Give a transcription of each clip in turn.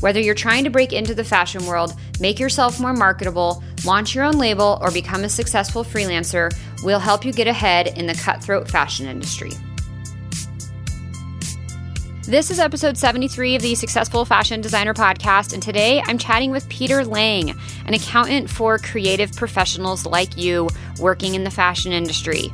Whether you're trying to break into the fashion world, make yourself more marketable, launch your own label, or become a successful freelancer, we'll help you get ahead in the cutthroat fashion industry. This is episode 73 of the Successful Fashion Designer Podcast, and today I'm chatting with Peter Lang, an accountant for creative professionals like you working in the fashion industry.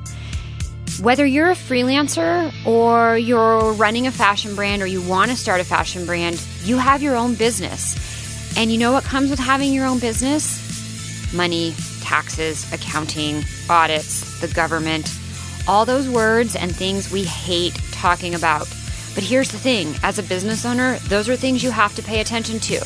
Whether you're a freelancer or you're running a fashion brand or you want to start a fashion brand, you have your own business. And you know what comes with having your own business? Money, taxes, accounting, audits, the government, all those words and things we hate talking about. But here's the thing as a business owner, those are things you have to pay attention to.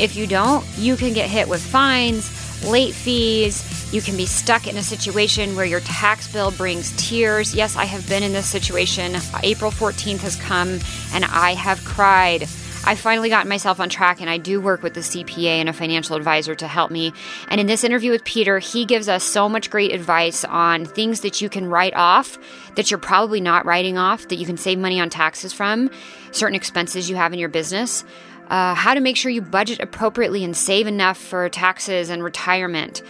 If you don't, you can get hit with fines, late fees. You can be stuck in a situation where your tax bill brings tears. Yes, I have been in this situation. April 14th has come and I have cried. I finally got myself on track and I do work with the CPA and a financial advisor to help me. And in this interview with Peter, he gives us so much great advice on things that you can write off that you're probably not writing off, that you can save money on taxes from, certain expenses you have in your business uh, how to make sure you budget appropriately and save enough for taxes and retirement.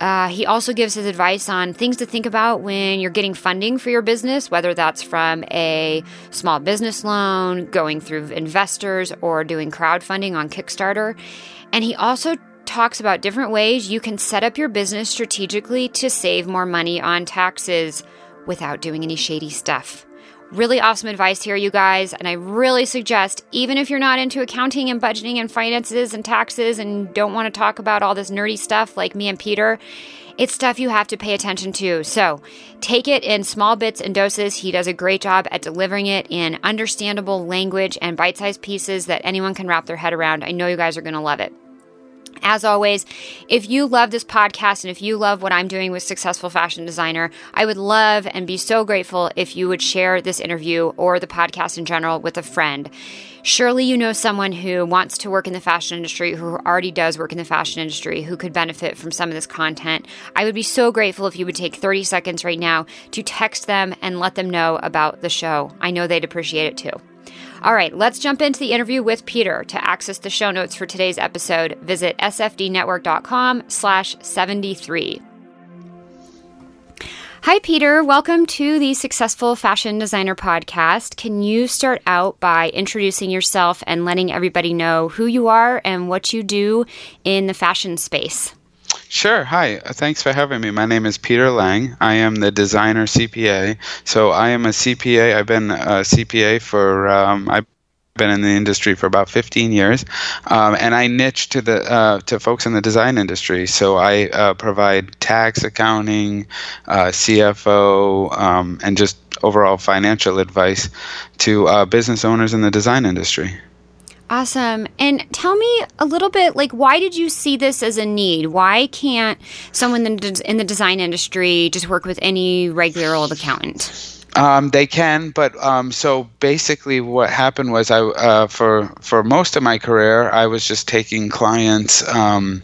Uh, he also gives his advice on things to think about when you're getting funding for your business, whether that's from a small business loan, going through investors, or doing crowdfunding on Kickstarter. And he also talks about different ways you can set up your business strategically to save more money on taxes without doing any shady stuff. Really awesome advice here, you guys. And I really suggest, even if you're not into accounting and budgeting and finances and taxes and don't want to talk about all this nerdy stuff like me and Peter, it's stuff you have to pay attention to. So take it in small bits and doses. He does a great job at delivering it in understandable language and bite sized pieces that anyone can wrap their head around. I know you guys are going to love it. As always, if you love this podcast and if you love what I'm doing with Successful Fashion Designer, I would love and be so grateful if you would share this interview or the podcast in general with a friend. Surely you know someone who wants to work in the fashion industry, who already does work in the fashion industry, who could benefit from some of this content. I would be so grateful if you would take 30 seconds right now to text them and let them know about the show. I know they'd appreciate it too. All right, let's jump into the interview with Peter. To access the show notes for today's episode, visit sfdnetwork.com slash 73. Hi, Peter. Welcome to the Successful Fashion Designer Podcast. Can you start out by introducing yourself and letting everybody know who you are and what you do in the fashion space? Sure. Hi. Thanks for having me. My name is Peter Lang. I am the designer CPA. So I am a CPA. I've been a CPA for um, I've been in the industry for about 15 years, um, and I niche to the uh, to folks in the design industry. So I uh, provide tax, accounting, uh, CFO, um, and just overall financial advice to uh, business owners in the design industry. Awesome. And tell me a little bit like why did you see this as a need? Why can't someone in the design industry just work with any regular old accountant? Um, they can, but um, so basically, what happened was I uh, for for most of my career, I was just taking clients, um,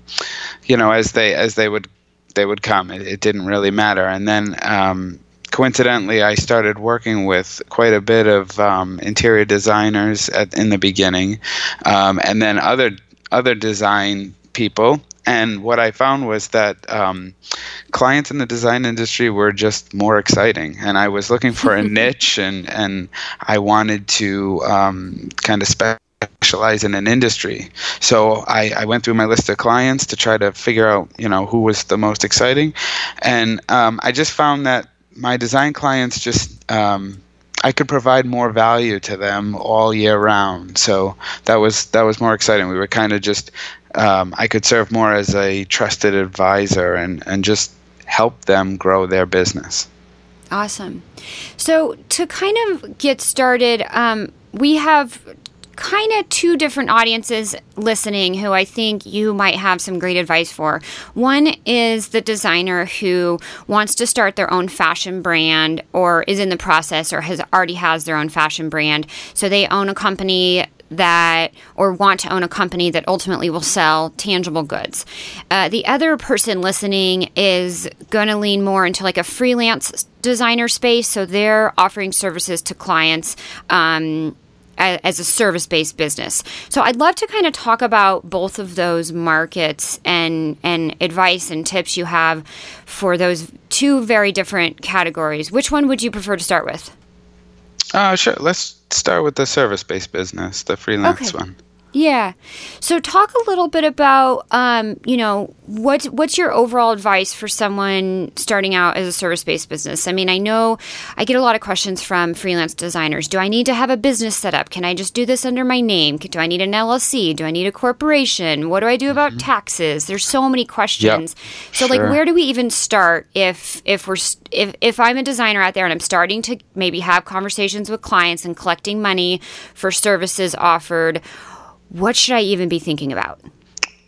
you know, as they as they would they would come. It, it didn't really matter, and then um, coincidentally, I started working with quite a bit of um, interior designers at, in the beginning, um, and then other other design people. And what I found was that um, clients in the design industry were just more exciting, and I was looking for a niche, and and I wanted to um, kind of specialize in an industry. So I, I, went through my list of clients to try to figure out, you know, who was the most exciting, and um, I just found that my design clients just um, I could provide more value to them all year round. So that was that was more exciting. We were kind of just um, I could serve more as a trusted advisor and and just help them grow their business. Awesome. So to kind of get started, um, we have kind of two different audiences listening who I think you might have some great advice for. One is the designer who wants to start their own fashion brand or is in the process or has already has their own fashion brand. So they own a company that or want to own a company that ultimately will sell tangible goods. Uh, the other person listening is going to lean more into like a freelance designer space, so they're offering services to clients. Um, as a service based business. So I'd love to kind of talk about both of those markets and and advice and tips you have for those two very different categories. Which one would you prefer to start with? Uh, sure. Let's start with the service based business, the freelance okay. one. Yeah. So talk a little bit about um, you know, what what's your overall advice for someone starting out as a service-based business? I mean, I know I get a lot of questions from freelance designers. Do I need to have a business set up? Can I just do this under my name? Do I need an LLC? Do I need a corporation? What do I do about mm-hmm. taxes? There's so many questions. Yep. So sure. like where do we even start if if we're if if I'm a designer out there and I'm starting to maybe have conversations with clients and collecting money for services offered what should I even be thinking about?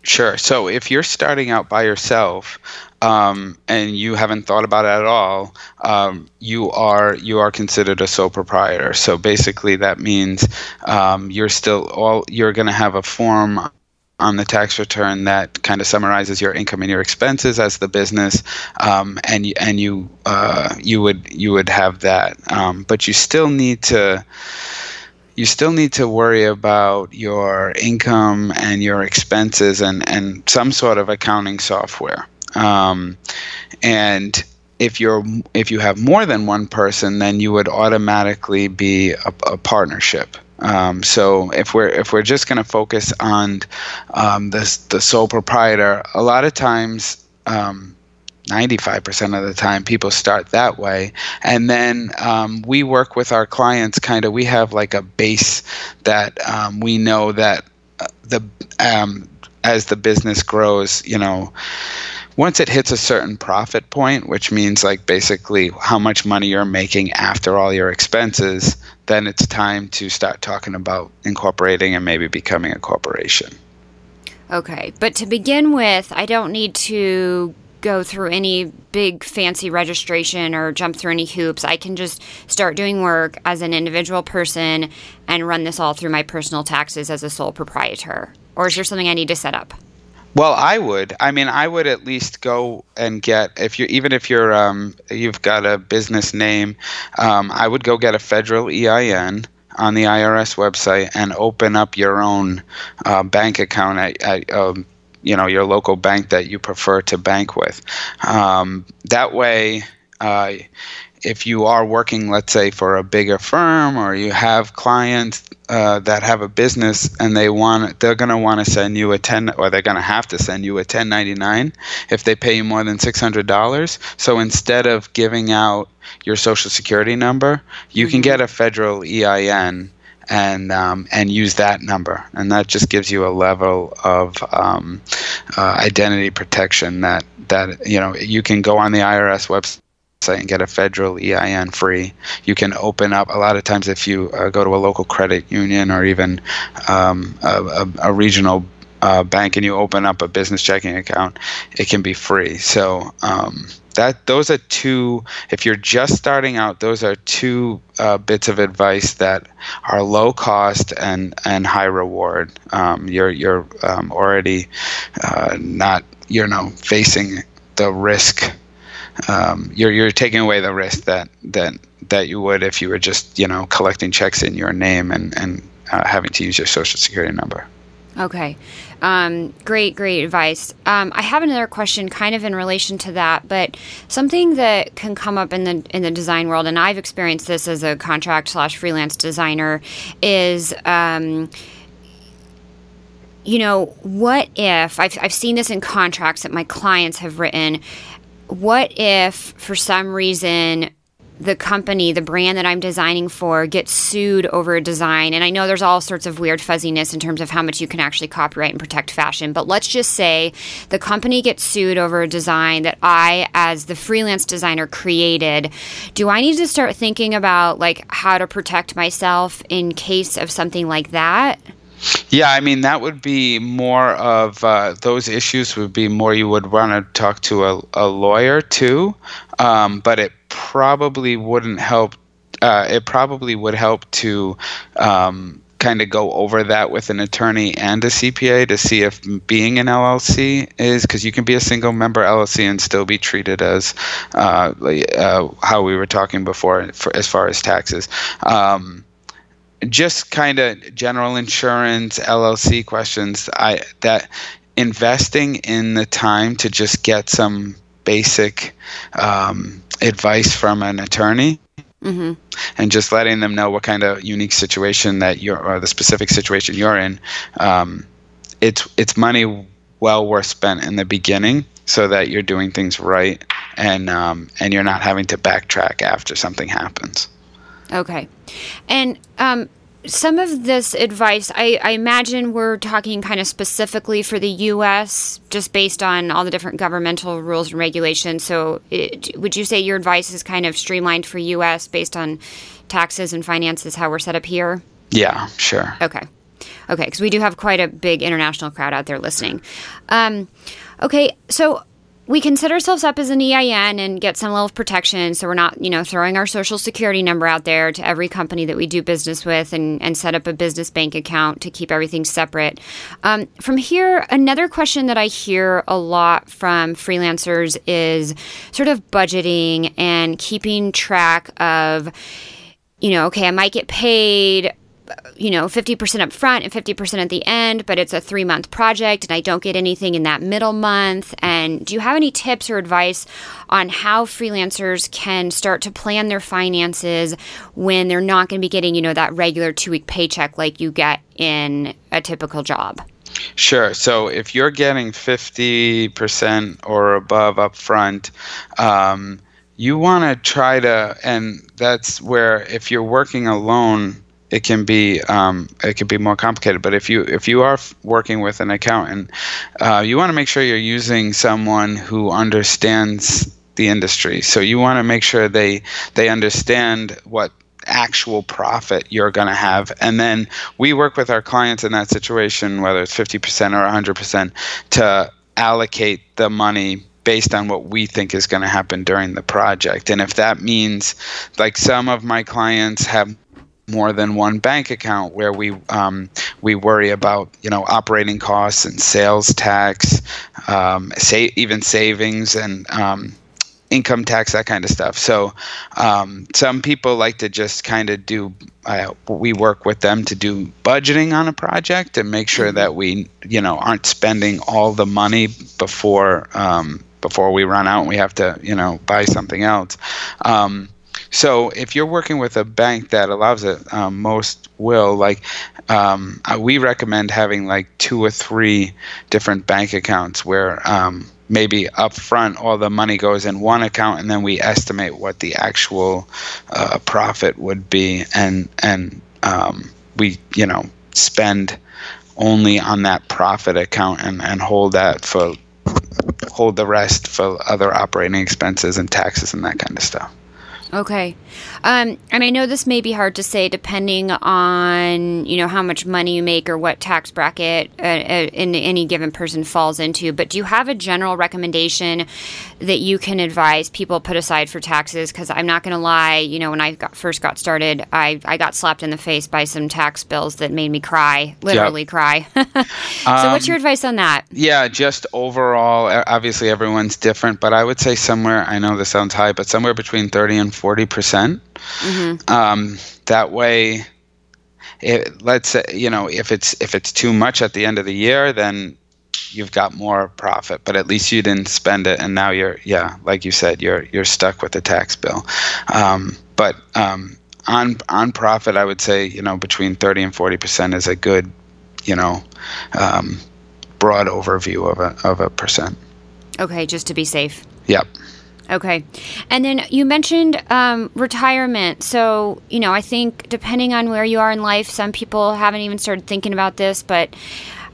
Sure. So if you're starting out by yourself um, and you haven't thought about it at all, um, you are you are considered a sole proprietor. So basically, that means um, you're still all you're going to have a form on the tax return that kind of summarizes your income and your expenses as the business, um, and and you uh, you would you would have that, um, but you still need to you still need to worry about your income and your expenses and, and some sort of accounting software. Um, and if you're if you have more than one person, then you would automatically be a, a partnership. Um, so if we're if we're just going to focus on um, the the sole proprietor, a lot of times um, 95% of the time people start that way. And then um, we work with our clients kind of we have like a base that um, we know that uh, the um, as the business grows you know once it hits a certain profit point which means like basically how much money you're making after all your expenses then it's time to start talking about incorporating and maybe becoming a corporation. Okay, but to begin with, I don't need to go through any big fancy registration or jump through any hoops. I can just start doing work as an individual person and run this all through my personal taxes as a sole proprietor. Or is there something I need to set up? Well, I would. I mean, I would at least go and get if you even if you're um, you've got a business name, um, I would go get a federal EIN on the IRS website and open up your own uh, bank account at, at um, you know your local bank that you prefer to bank with. Um, that way, uh, if you are working, let's say, for a bigger firm, or you have clients uh, that have a business and they want, they're going to want to send you a ten, or they're going to have to send you a 1099 if they pay you more than six hundred dollars. So instead of giving out your social security number, you mm-hmm. can get a federal EIN and um, and use that number, and that just gives you a level of um, uh, identity protection that that you know you can go on the IRS website and get a federal EIN free. You can open up a lot of times if you uh, go to a local credit union or even um, a, a, a, regional uh, bank and you open up a business checking account, it can be free. So um, that those are two. If you're just starting out, those are two uh, bits of advice that are low cost and and high reward. Um, you're you're um, already uh, not you know facing the risk. Um, you're you're taking away the risk that that that you would if you were just you know collecting checks in your name and and uh, having to use your social security number. Okay. Um, great, great advice. Um, I have another question, kind of in relation to that, but something that can come up in the in the design world, and I've experienced this as a contract slash freelance designer, is. Um, you know, what if I've, I've seen this in contracts that my clients have written? What if, for some reason, the company, the brand that I'm designing for, gets sued over a design, and I know there's all sorts of weird fuzziness in terms of how much you can actually copyright and protect fashion, but let's just say the company gets sued over a design that I, as the freelance designer, created. Do I need to start thinking about like how to protect myself in case of something like that? Yeah, I mean that would be more of uh, those issues would be more you would want to talk to a, a lawyer too, um, but it probably wouldn't help. Uh, it probably would help to um, kind of go over that with an attorney and a CPA to see if being an LLC is because you can be a single member LLC and still be treated as uh, uh, how we were talking before for, as far as taxes. Um, just kind of general insurance LLC questions. I that investing in the time to just get some basic um, advice from an attorney. Mm-hmm. And just letting them know what kind of unique situation that you're, or the specific situation you're in, um, it's it's money well worth spent in the beginning, so that you're doing things right, and um, and you're not having to backtrack after something happens. Okay. And um, some of this advice, I, I, imagine we're talking kind of specifically for the U.S., just based on all the different governmental rules and regulations. So, it, would you say your advice is kind of streamlined for U.S. based on taxes and finances, how we're set up here? Yeah, sure. Okay. Okay, because we do have quite a big international crowd out there listening. Um, okay, so we can set ourselves up as an EIN and get some level of protection so we're not, you know, throwing our social security number out there to every company that we do business with and, and set up a business bank account to keep everything separate. Um, from here, another question that I hear a lot from freelancers is sort of budgeting and keeping track of you know, okay, I might get paid you know, 50% up front and 50% at the end, but it's a three month project and I don't get anything in that middle month. And do you have any tips or advice on how freelancers can start to plan their finances when they're not going to be getting, you know, that regular two week paycheck like you get in a typical job? Sure. So if you're getting 50% or above upfront, um, you want to try to, and that's where if you're working alone, it can be um, it can be more complicated. But if you if you are working with an accountant, uh, you want to make sure you're using someone who understands the industry. So you want to make sure they they understand what actual profit you're going to have and then we work with our clients in that situation whether it's 50% or 100% to allocate the money based on what we think is going to happen during the project. And if that means, like some of my clients have more than one bank account where we um, we worry about you know operating costs and sales tax, um, say even savings and um, income tax that kind of stuff. So um, some people like to just kind of do. Uh, we work with them to do budgeting on a project and make sure that we you know aren't spending all the money before um, before we run out and we have to you know buy something else. Um, so if you're working with a bank that allows it, um, most will. Like um, uh, we recommend having like two or three different bank accounts where um, maybe upfront all the money goes in one account, and then we estimate what the actual uh, profit would be, and and um, we you know spend only on that profit account and, and hold that for hold the rest for other operating expenses and taxes and that kind of stuff. Okay. Um, and I know this may be hard to say depending on, you know, how much money you make or what tax bracket uh, uh, in any given person falls into, but do you have a general recommendation that you can advise people put aside for taxes? Because I'm not going to lie, you know, when I got, first got started, I, I got slapped in the face by some tax bills that made me cry, literally yep. cry. so um, what's your um, advice on that? Yeah, just overall, obviously everyone's different, but I would say somewhere, I know this sounds high, but somewhere between 30 and 40 percent. Mm-hmm. Um, that way, it, let's say you know if it's if it's too much at the end of the year, then you've got more profit. But at least you didn't spend it, and now you're yeah, like you said, you're you're stuck with the tax bill. Um, but um, on on profit, I would say you know between 30 and 40 percent is a good you know um, broad overview of a of a percent. Okay, just to be safe. Yep. Okay. And then you mentioned um, retirement. So, you know, I think depending on where you are in life, some people haven't even started thinking about this, but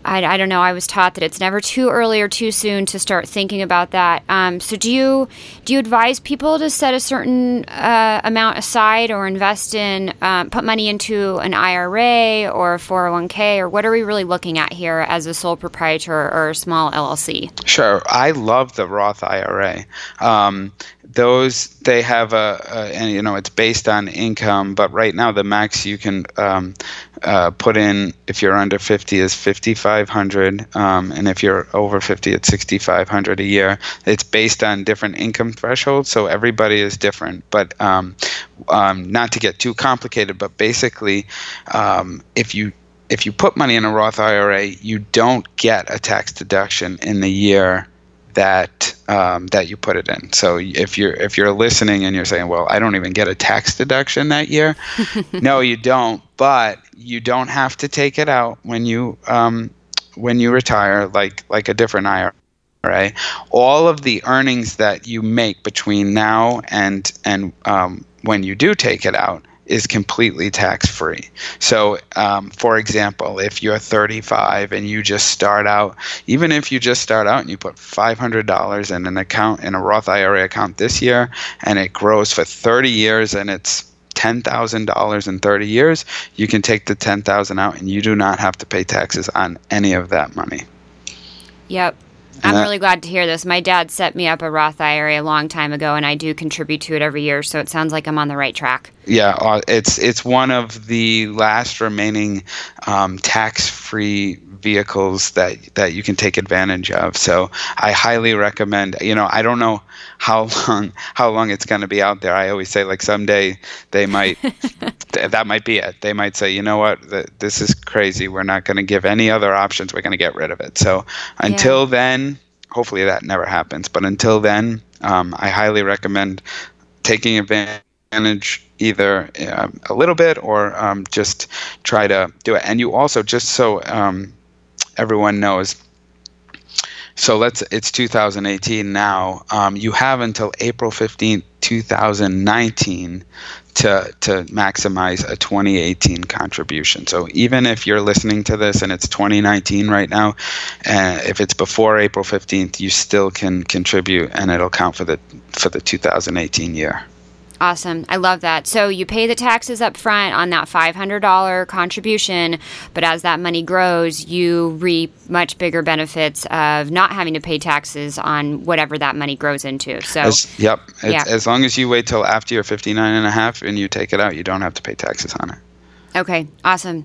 I, I, don't know. I was taught that it's never too early or too soon to start thinking about that. Um, so, do you do you advise people to set a certain uh, amount aside or invest in, um, put money into an IRA or a 401k, or what are we really looking at here as a sole proprietor or a small LLC? Sure, I love the Roth IRA. Um, those they have a, a, and you know it's based on income but right now the max you can um, uh, put in if you're under 50 is 5500 um, and if you're over 50 it's 6500 a year. It's based on different income thresholds so everybody is different but um, um not to get too complicated but basically um, if you if you put money in a Roth IRA, you don't get a tax deduction in the year that um, that you put it in. So if you're if you're listening and you're saying, "Well, I don't even get a tax deduction that year," no, you don't. But you don't have to take it out when you um, when you retire, like like a different IRA. Right, all of the earnings that you make between now and and um, when you do take it out is completely tax free. So, um, for example, if you're 35 and you just start out, even if you just start out and you put $500 in an account, in a Roth IRA account this year, and it grows for 30 years and it's $10,000 in 30 years, you can take the 10,000 out and you do not have to pay taxes on any of that money. Yep. I'm really glad to hear this. My dad set me up a Roth IRA a long time ago, and I do contribute to it every year. So it sounds like I'm on the right track. Yeah, uh, it's it's one of the last remaining um, tax-free vehicles that that you can take advantage of. So I highly recommend. You know, I don't know how long how long it's going to be out there. I always say like someday they might that might be it. They might say, you know what, this is crazy. We're not going to give any other options. We're going to get rid of it. So until yeah. then, hopefully that never happens. But until then, um, I highly recommend taking advantage either um, a little bit or um, just try to do it. And you also just so um, everyone knows so let's it's 2018 now. Um, you have until April 15th, 2019 to to maximize a 2018 contribution. So even if you're listening to this and it's 2019 right now, uh, if it's before April 15th, you still can contribute and it'll count for the for the 2018 year. Awesome. I love that. So you pay the taxes up front on that $500 contribution, but as that money grows, you reap much bigger benefits of not having to pay taxes on whatever that money grows into. So as, Yep. Yeah. As long as you wait till after you're 59 and a half and you take it out, you don't have to pay taxes on it. Okay. Awesome.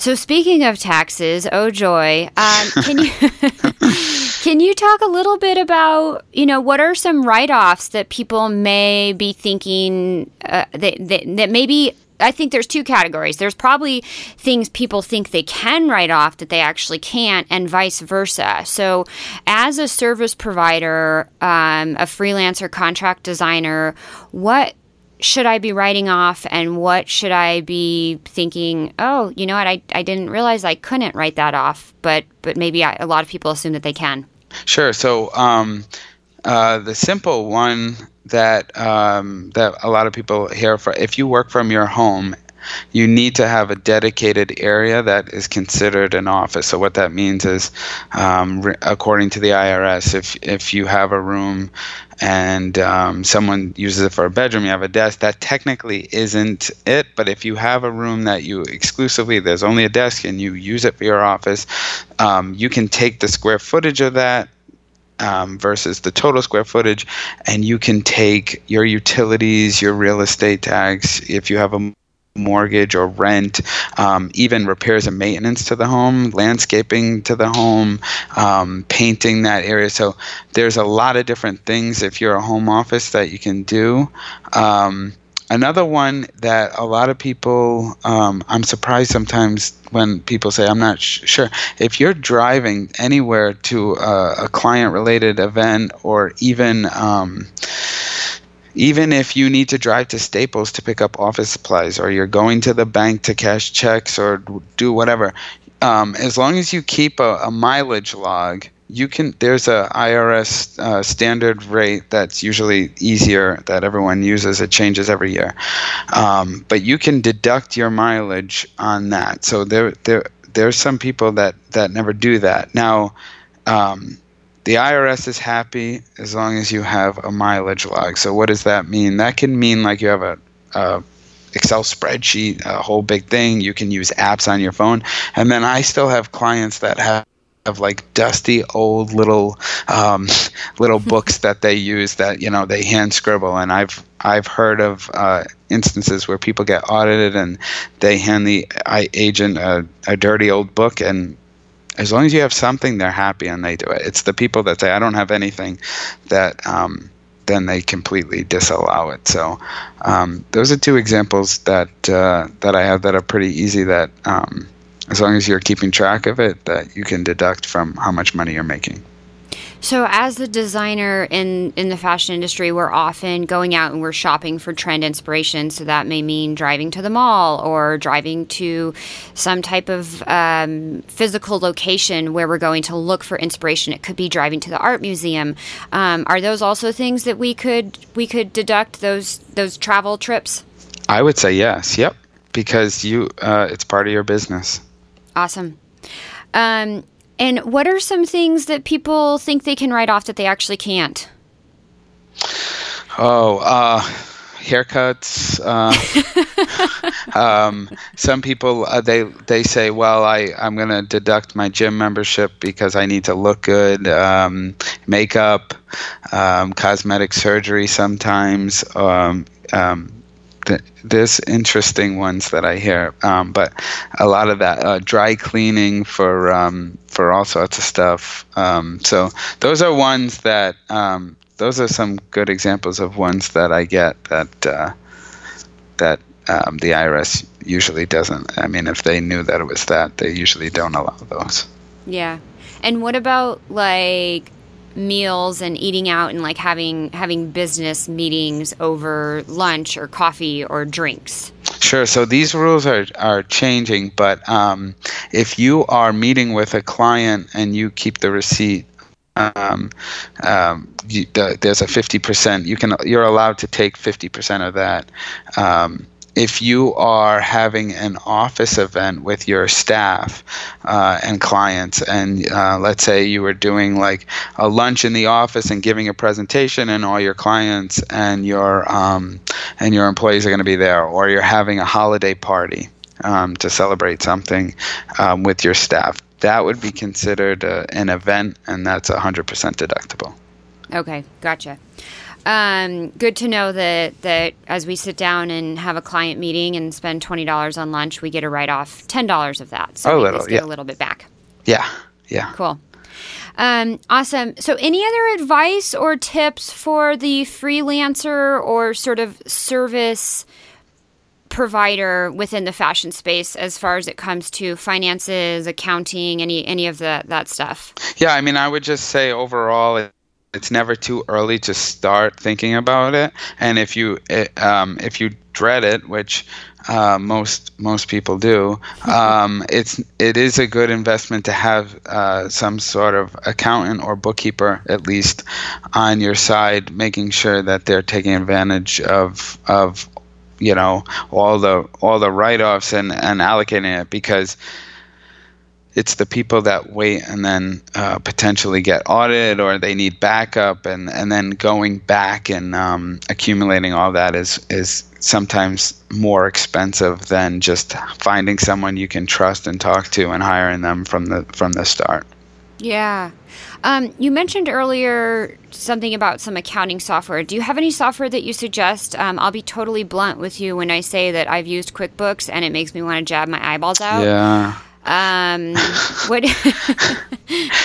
So speaking of taxes, oh joy, um, can you can you talk a little bit about you know what are some write offs that people may be thinking uh, that, that that maybe I think there's two categories. There's probably things people think they can write off that they actually can't, and vice versa. So, as a service provider, um, a freelancer, contract designer, what should I be writing off and what should I be thinking, oh, you know what, I, I didn't realize I couldn't write that off, but, but maybe I, a lot of people assume that they can. Sure. So um, uh, the simple one that um, that a lot of people hear for if you work from your home you need to have a dedicated area that is considered an office. So what that means is, um, re- according to the IRS, if if you have a room and um, someone uses it for a bedroom, you have a desk. That technically isn't it, but if you have a room that you exclusively there's only a desk and you use it for your office, um, you can take the square footage of that um, versus the total square footage, and you can take your utilities, your real estate tax, if you have a mortgage or rent, um, even repairs and maintenance to the home, landscaping to the home, um, painting that area. So there's a lot of different things if you're a home office that you can do. Um, another one that a lot of people, um, I'm surprised sometimes when people say, I'm not sh- sure. If you're driving anywhere to a, a client related event or even um, even if you need to drive to Staples to pick up office supplies, or you're going to the bank to cash checks or do whatever, um, as long as you keep a, a mileage log, you can there's a IRS uh, standard rate that's usually easier that everyone uses. It changes every year, um, but you can deduct your mileage on that. So there there there's some people that that never do that. Now, um, the IRS is happy as long as you have a mileage log. So what does that mean? That can mean like you have a, a Excel spreadsheet, a whole big thing. You can use apps on your phone, and then I still have clients that have of like dusty old little um, little books that they use that you know they hand scribble and I've I've heard of uh, instances where people get audited and they hand the agent a, a dirty old book and as long as you have something they're happy and they do it it's the people that say I don't have anything that um, then they completely disallow it so um, those are two examples that uh, that I have that are pretty easy that um, as long as you're keeping track of it, that you can deduct from how much money you're making. So, as a designer in in the fashion industry, we're often going out and we're shopping for trend inspiration. So that may mean driving to the mall or driving to some type of um, physical location where we're going to look for inspiration. It could be driving to the art museum. Um, are those also things that we could we could deduct those those travel trips? I would say yes. Yep, because you uh, it's part of your business. Awesome. Um, and what are some things that people think they can write off that they actually can't? Oh, uh, haircuts. Uh, um, some people uh, they they say, well, I I'm going to deduct my gym membership because I need to look good. Um, makeup, um, cosmetic surgery, sometimes. Um, there's interesting ones that I hear, um, but a lot of that uh, dry cleaning for um, for all sorts of stuff. Um, so those are ones that um, those are some good examples of ones that I get that uh, that um, the IRS usually doesn't. I mean, if they knew that it was that, they usually don't allow those. Yeah, and what about like meals and eating out and like having having business meetings over lunch or coffee or drinks? Sure. So these rules are, are changing, but um, if you are meeting with a client and you keep the receipt, um, um, you, the, there's a 50%. You can you're allowed to take 50% of that. If you are having an office event with your staff uh, and clients, and uh, let's say you were doing like a lunch in the office and giving a presentation, and all your clients and your um, and your employees are going to be there, or you're having a holiday party um, to celebrate something um, with your staff, that would be considered uh, an event, and that's 100% deductible. Okay, gotcha. Um, good to know that that as we sit down and have a client meeting and spend twenty dollars on lunch, we get a write off ten dollars of that. So a we little, get yeah. a little bit back. Yeah, yeah. Cool. Um, awesome. So, any other advice or tips for the freelancer or sort of service provider within the fashion space as far as it comes to finances, accounting, any any of the, that stuff? Yeah, I mean, I would just say overall, it's never too early to start thinking about it. And if you um, if you dread it which uh, most most people do um, it's it is a good investment to have uh, some sort of accountant or bookkeeper at least on your side making sure that they're taking advantage of of you know all the all the write-offs and and allocating it. Because it's the people that wait and then uh, potentially get audited or they need backup and, and then going back and um, accumulating all that is is sometimes more expensive than just finding someone you can trust and talk to and hiring them from the from the start. Yeah. Um, you mentioned earlier something about some accounting software. Do you have any software that you suggest? Um, I'll be totally blunt with you when I say that I've used QuickBooks and it makes me want to jab my eyeballs out. Yeah. Um, what?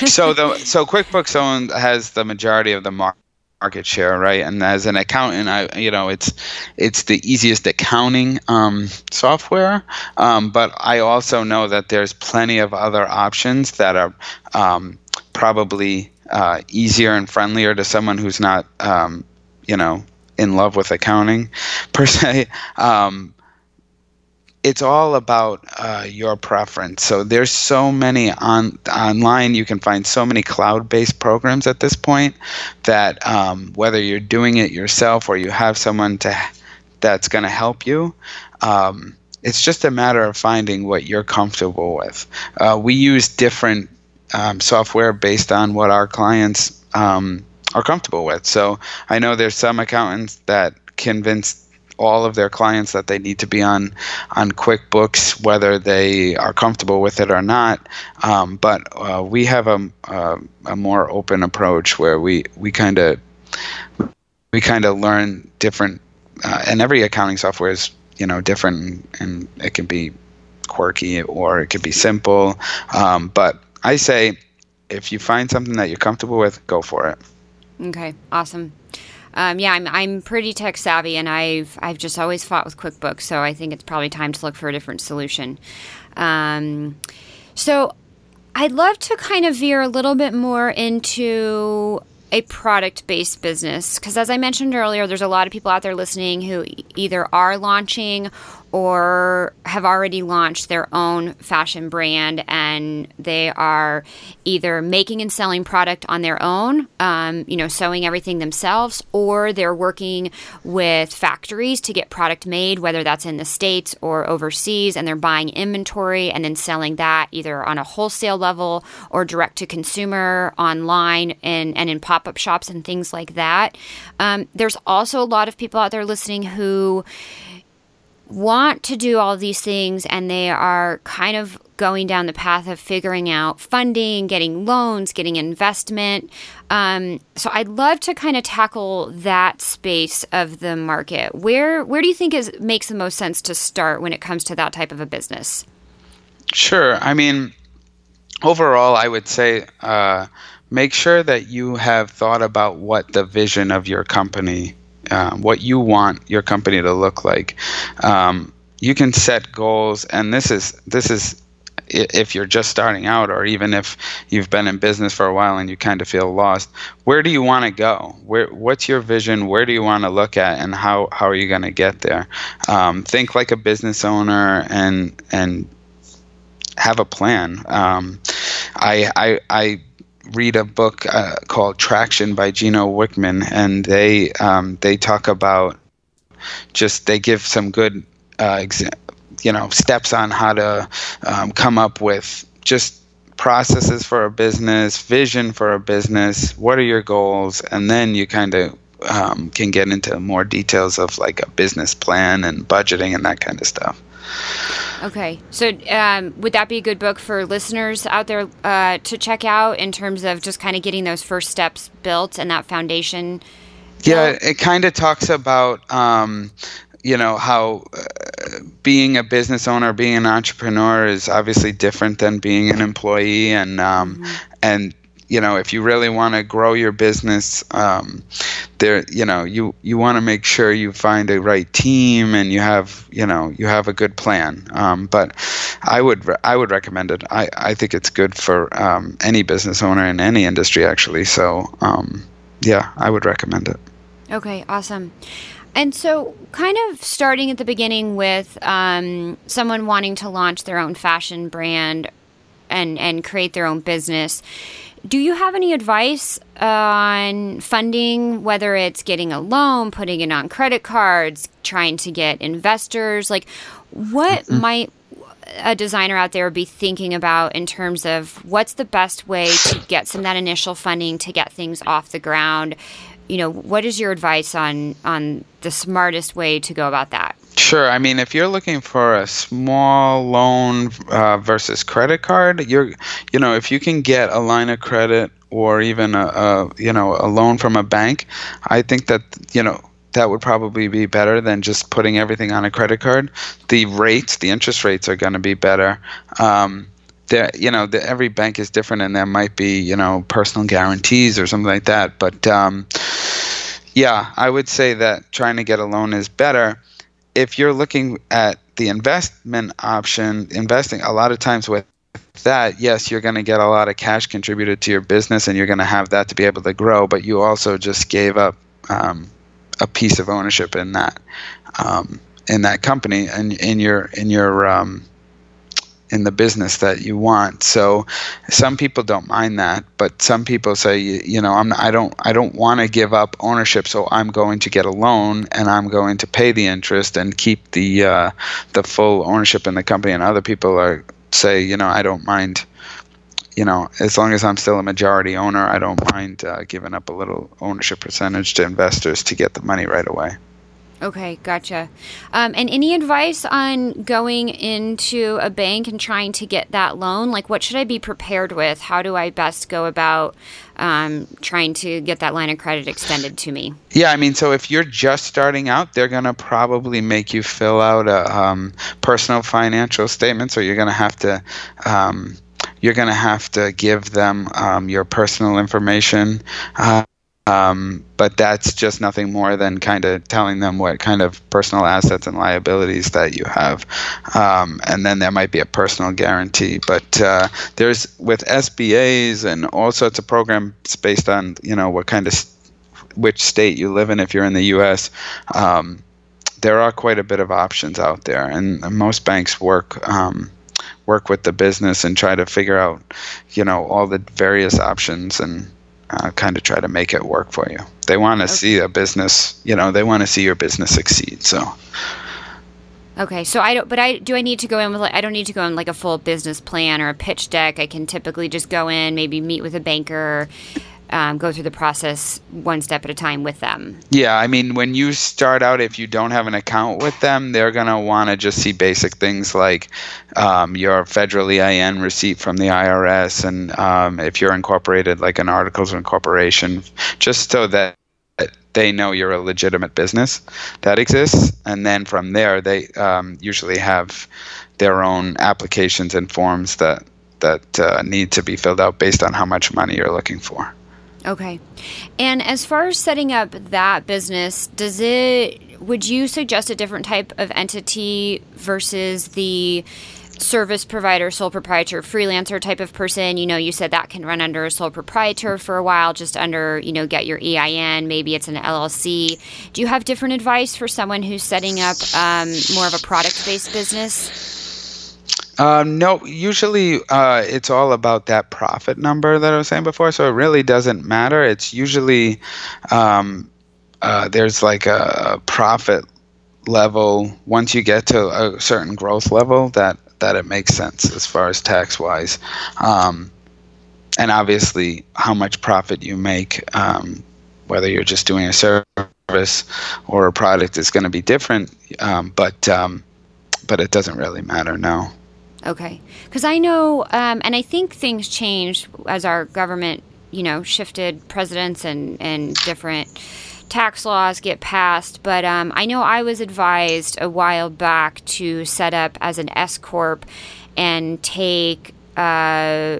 so the so QuickBooks own has the majority of the market share, right? And as an accountant, I you know it's it's the easiest accounting um, software, um, but I also know that there's plenty of other options that are um, probably uh, easier and friendlier to someone who's not um, you know in love with accounting per se. Um, it's all about uh, your preference. So there's so many on online. You can find so many cloud-based programs at this point that um, whether you're doing it yourself or you have someone to that's going to help you. Um, it's just a matter of finding what you're comfortable with. Uh, we use different um, software based on what our clients um, are comfortable with. So I know there's some accountants that convince all of their clients that they need to be on on QuickBooks, whether they are comfortable with it or not. Um, but uh, we have a, a, a more open approach where we we kind of we kind of learn different, uh, and every accounting software is you know different, and it can be quirky or it could be simple. Um, but I say, if you find something that you're comfortable with, go for it. Okay, awesome um, yeah, I'm I'm pretty tech savvy, and I've I've just always fought with QuickBooks, so I think it's probably time to look for a different solution. Um, so I'd love to kind of veer a little bit more into a product based business because as i mentioned earlier there's a lot of people out there listening who either are launching or have already launched their own fashion brand and they are either making and selling product on their own, um, you know, sewing everything themselves, or they're working with factories to get product made, whether that's in the States or overseas, and they're buying inventory and then selling that either on a wholesale level or direct to consumer online and, and in pop up shops and things like that. Um, there's also a lot of people out there listening who want to do all these things and they are kind of going down the path of figuring out funding, getting loans, getting investment. Um, so I'd love to kind of tackle that space of the market. Where where do you think is makes the most sense to start when it comes to that type of a business? Sure. I mean, overall, I would say uh, make sure that you have thought about what the vision of your company um, what you want your company to look like. Um, you can set goals, and this is this is if you're just starting out, or even if you've been in business for a while and you kind of feel lost. Where do you want to go? Where what's your vision? Where do you want to look at, and how how are you going to get there? Um, think like a business owner, and and have a plan. Um, I I I read a book uh, called Traction by Gino Wickman, and they um, they talk about just they give some good uh, exa- you know steps on how to um, come up with just processes for a business, vision for a business. What are your goals, and then you kind of um, can get into more details of like a business plan and budgeting and that kind of stuff. Okay, so um, would that be a good book for listeners out there uh, to check out in terms of just kind of getting those first steps built and that foundation? Yeah, it kind of talks about um, you know how uh, being a business owner, being an entrepreneur is obviously different than being an employee, and um, mm-hmm. and you know if you really want to grow your business um, there you know you you want to make sure you find a right team and you have you know you have a good plan. Um, but i would re- i would recommend it. I i think it's good for um, any business owner in any industry actually. So um, yeah i would recommend it. Okay awesome. And so, kind of starting at the beginning with um, someone wanting to launch their own fashion brand and and create their own business do you have any advice on funding, whether it's getting a loan, putting it on credit cards, trying to get investors? Like, what mm-hmm. might a designer out there be thinking about in terms of what's the best way to get some of that initial funding to get things off the ground? You know, what is your advice on on the smartest way to go about that? Sure. I mean, if you're looking for a small loan uh, versus credit card, you're, you know, if you can get a line of credit or even a, a, you know, a loan from a bank, I think that, you know, that would probably be better than just putting everything on a credit card. The rates, the interest rates are going to be better. Um, there, you know, the, every bank is different, and there might be, you know, personal guarantees or something like that. But um, yeah, I would say that trying to get a loan is better if you're looking at the investment option, investing a lot of times with that, yes, you're going to get a lot of cash contributed to your business and you're going to have that to be able to grow, but you also just gave up um, a piece of ownership in that. Um, in that company and in your in your um, in the business that you want. So some people don't mind that, but some people say, you, know, I'm I don't I don't want to give up ownership, so I'm going to get a loan and I'm going to pay the interest and keep the uh, the full ownership in the company. And other people are say, you know, I don't mind. You know, as long as I'm still a majority owner, I don't mind uh, giving up a little ownership percentage to investors to get the money right away. Okay, gotcha. Um, and any advice on going into a bank and trying to get that loan? Like, what should I be prepared with? How do I best go about um, trying to get that line of credit extended to me? Yeah, I mean, so if you're just starting out, they're going to probably make you fill out a um, personal financial statement. So you're going to have to. Um, you're going to have to give them um, your personal information. Uh, um, but that's just nothing more than kind of telling them what kind of personal assets and liabilities that you have. Um, and then there might be a personal guarantee. But uh, there's with SBAs and all sorts of programs based on, you know, what kind of, which state you live in if you're in the U.S. Um, there are quite a bit of options out there, and most banks work um, work with the business and try to figure out, you know, all the various options and uh, kind of try to make it work for you. They want to okay. see a business, you know, they want to see your business succeed. So. Okay, so I don't, but I do. I need to go in with. Like, I don't need to go in like a full business plan or a pitch deck. I can typically just go in, maybe meet with a banker, um, go through the process one step at a time with them. Yeah, I mean, when you start out, if you don't have an account with them, they're going to want to just see basic things like um, your federal EIN receipt from the IRS, and um, if you're incorporated, like an articles of incorporation, just so that they know you're a legitimate business that exists. And then from there, they um, usually have their own applications and forms that that uh, need to be filled out based on how much money you're looking for. Okay. And as far as setting up that business, does it would you suggest a different type of entity versus the service provider, sole proprietor, freelancer type of person? You know, you said that can run under a sole proprietor for a while, just under, you know, get your EIN. Maybe it's an LLC. Do you have different advice for someone who's setting up um, more of a product based business? Um, no, usually uh, it's all about that profit number that I was saying before. So it really doesn't matter. It's usually um, uh, there's like a profit level once you get to a certain growth level that that it makes sense as far as tax wise, um, and obviously how much profit you make, um, whether you're just doing a service or a product is going to be different. Um, but um, but it doesn't really matter now. Okay, because I know, um, and I think things changed as our government, you know, shifted presidents and and different tax laws get passed. But um, I know I was advised a while back to set up as an S corp and take. Uh,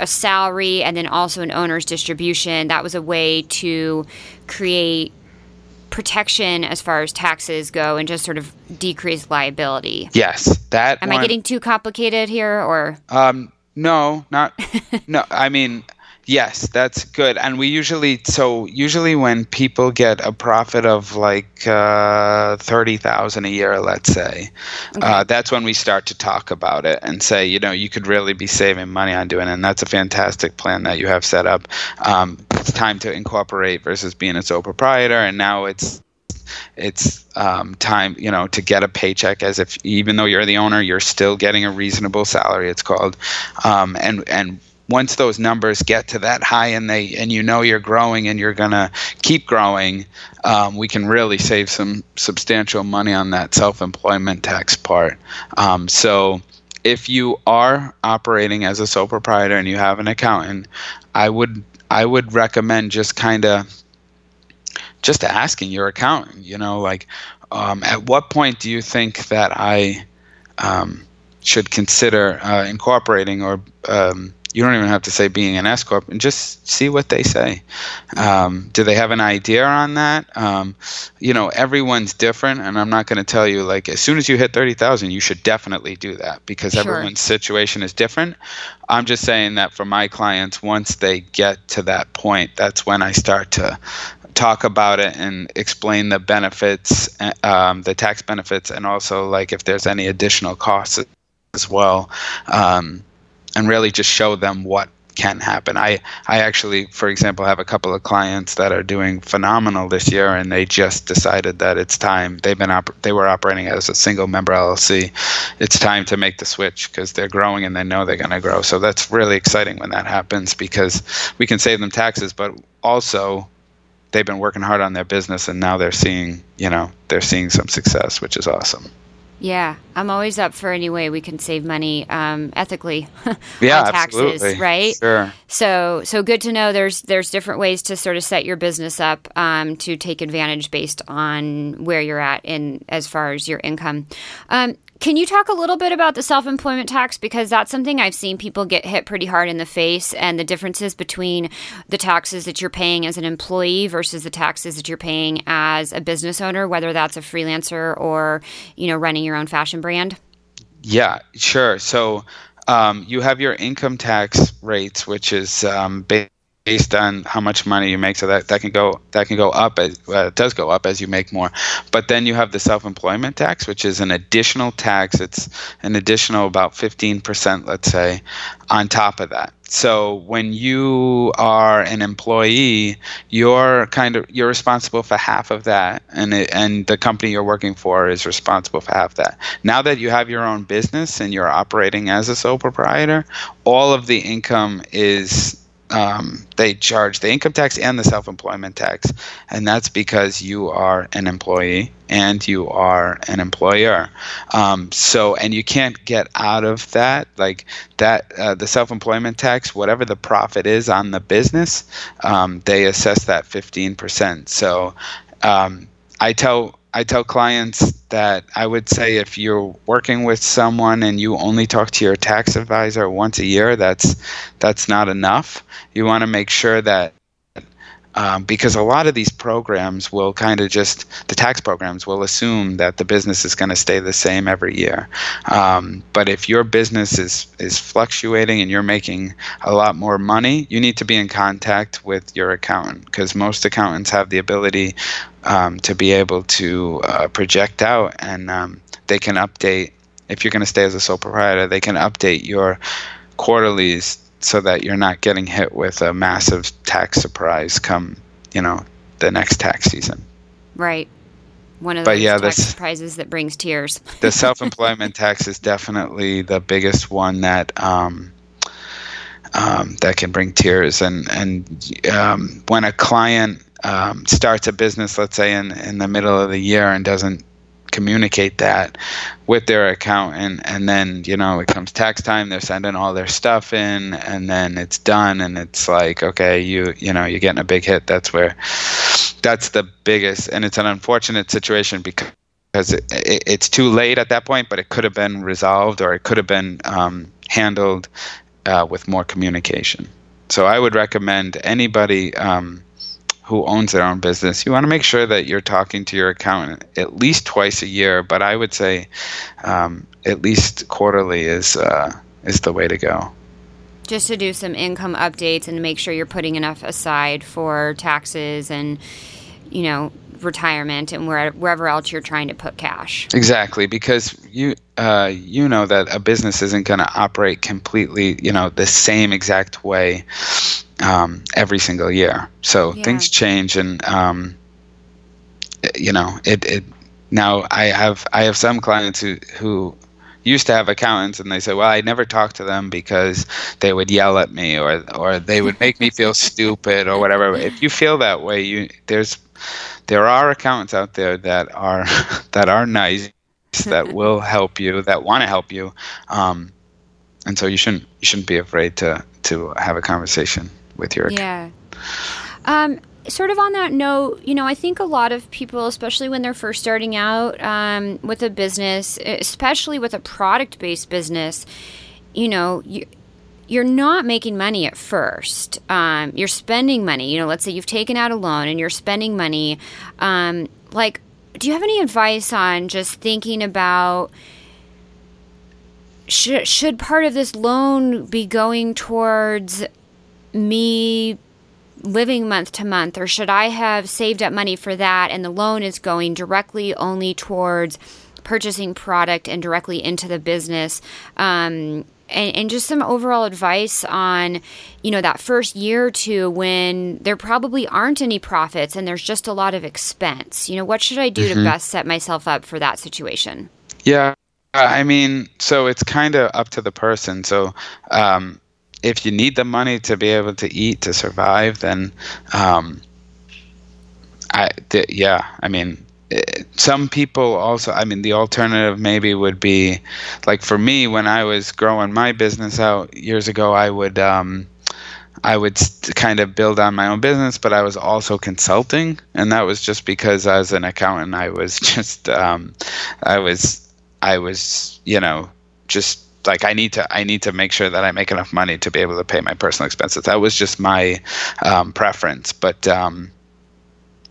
a salary and then also an owner's distribution. That was a way to create protection as far as taxes go and just sort of decrease liability. Yes, that. Am one, I getting too complicated here, or? Um, no, not. no, I mean, yes, that's good. And we usually, so usually when people get a profit of like uh, thirty thousand a year, let's say, okay. uh, that's when we start to talk about it and say, you know, you could really be saving money on doing it. And that's a fantastic plan that you have set up. Um, it's time to incorporate versus being a sole proprietor, and now it's it's um, time you know to get a paycheck as if even though you're the owner you're still getting a reasonable salary it's called um, and and once those numbers get to that high and they and you know you're growing and you're gonna keep growing um, we can really save some substantial money on that self-employment tax part. Um, so if you are operating as a sole proprietor and you have an accountant i would i would recommend just kind of just asking your accountant, you know, like, um, at what point do you think that I um, should consider uh, incorporating, or um, you don't even have to say being an S corp, and just see what they say. Um, do they have an idea on that? Um, you know, everyone's different, and I'm not going to tell you like as soon as you hit thirty thousand, you should definitely do that because sure. everyone's situation is different. I'm just saying that for my clients, once they get to that point, that's when I start to talk about it and explain the benefits, um, the tax benefits, and also like if there's any additional costs as well, um, and really just show them what can happen. I I actually, for example, have a couple of clients that are doing phenomenal this year, and they just decided that it's time. They've been op- they were operating as a single member LLC. It's time to make the switch because they're growing and they know they're going to grow. So that's really exciting when that happens because we can save them taxes, but also they've been working hard on their business and now they're seeing you know they're seeing some success, which is awesome. Yeah, I'm always up for any way we can save money um, ethically yeah, on taxes, absolutely. right? Sure. So, so good to know. There's there's different ways to sort of set your business up um, to take advantage based on where you're at in as far as your income. Um, can you talk a little bit about the self employment tax? Because that's something I've seen people get hit pretty hard in the face, and the differences between the taxes that you're paying as an employee versus the taxes that you're paying as a business owner, whether that's a freelancer or you know running your own fashion brand. Yeah, sure. So um, you have your income tax rates, which is um, based based on how much money you make. So that, that can go that can go up as it does go up as you make more. But then you have the self-employment tax, which is an additional tax. It's an additional about 15%, let's say, on top of that. So when you are an employee, you're kind of you're responsible for half of that, and it, and the company you're working for is responsible for half that. Now that you have your own business and you're operating as a sole proprietor, all of the income is um, they charge the income tax and the self-employment tax, and that's because you are an employee and you are an employer. Um, so, and you can't get out of that. Like that, uh, the self-employment tax, whatever the profit is on the business, um, they assess that 15%. So, um, I tell I tell clients that I would say if you're working with someone and you only talk to your tax advisor once a year, that's that's not enough. You want to make sure that um, because a lot of these programs will kind of just the tax programs will assume that the business is going to stay the same every year. Um, but if your business is is fluctuating and you're making a lot more money, you need to be in contact with your accountant because most accountants have the ability um, to be able to uh, project out and um, they can update. If you're going to stay as a sole proprietor, they can update your quarterlies so that you're not getting hit with a massive tax surprise come you know the next tax season. Right. One of those yeah, tax surprises that brings tears. The self-employment tax is definitely the biggest one that um, um, that can bring tears. And and um, when a client um, starts a business let's say in, in the middle of the year and doesn't communicate that with their accountant and then you know it comes tax time they're sending all their stuff in and then it's done and it's like okay you you know you're getting a big hit. That's where that's the biggest and it's an unfortunate situation because it, it, it's too late at that point but it could have been resolved or it could have been um, handled uh, with more communication. So i would recommend anybody um, who owns their own business, you want to make sure that you're talking to your accountant at least twice a year. But I would say um, at least quarterly is uh, is the way to go. Just to do some income updates and make sure you're putting enough aside for taxes and you know retirement and where, wherever else you're trying to put cash. Exactly, because you uh, you know that a business isn't going to operate completely you know the same exact way um, every single year. So yeah. things change, and um, you know, it, it. Now I have I have some clients who who used to have accountants, and they say, "Well, I never talked to them because they would yell at me, or or they would make me feel stupid, or whatever." If you feel that way, you there's there are accountants out there that are that are nice that will help you that want to help you um, and so you shouldn't you shouldn't be afraid to to have a conversation with your yeah. Um, sort of on that note, you know, I think a lot of people, especially when they're first starting out um, with a business, especially with a product based business, you know, you, you're not making money at first. Um, you're spending money. You know, let's say you've taken out a loan and you're spending money. Um, like, do you have any advice on just thinking about? Should, should part of this loan be going towards me living month to month, or should I have saved up money for that and the loan is going directly only towards purchasing product and directly into the business? Um, and, and, just some overall advice on you know that first year or two when there probably aren't any profits and there's just a lot of expense you know what should i do mm-hmm. to best set myself up for that situation yeah i mean so it's kind of up to the person so um, if you need the money to be able to eat to survive, then um, I th- yeah, I mean eh, some people also i mean the alternative maybe would be like for me when i was growing my business out years ago i would um, i would kind of build on my own business but i was also consulting and that was just because as an accountant i was just um, i was i was you know just like I need to I need to make sure that I make enough money to be able to pay my personal expenses. That was just my um, preference, but um,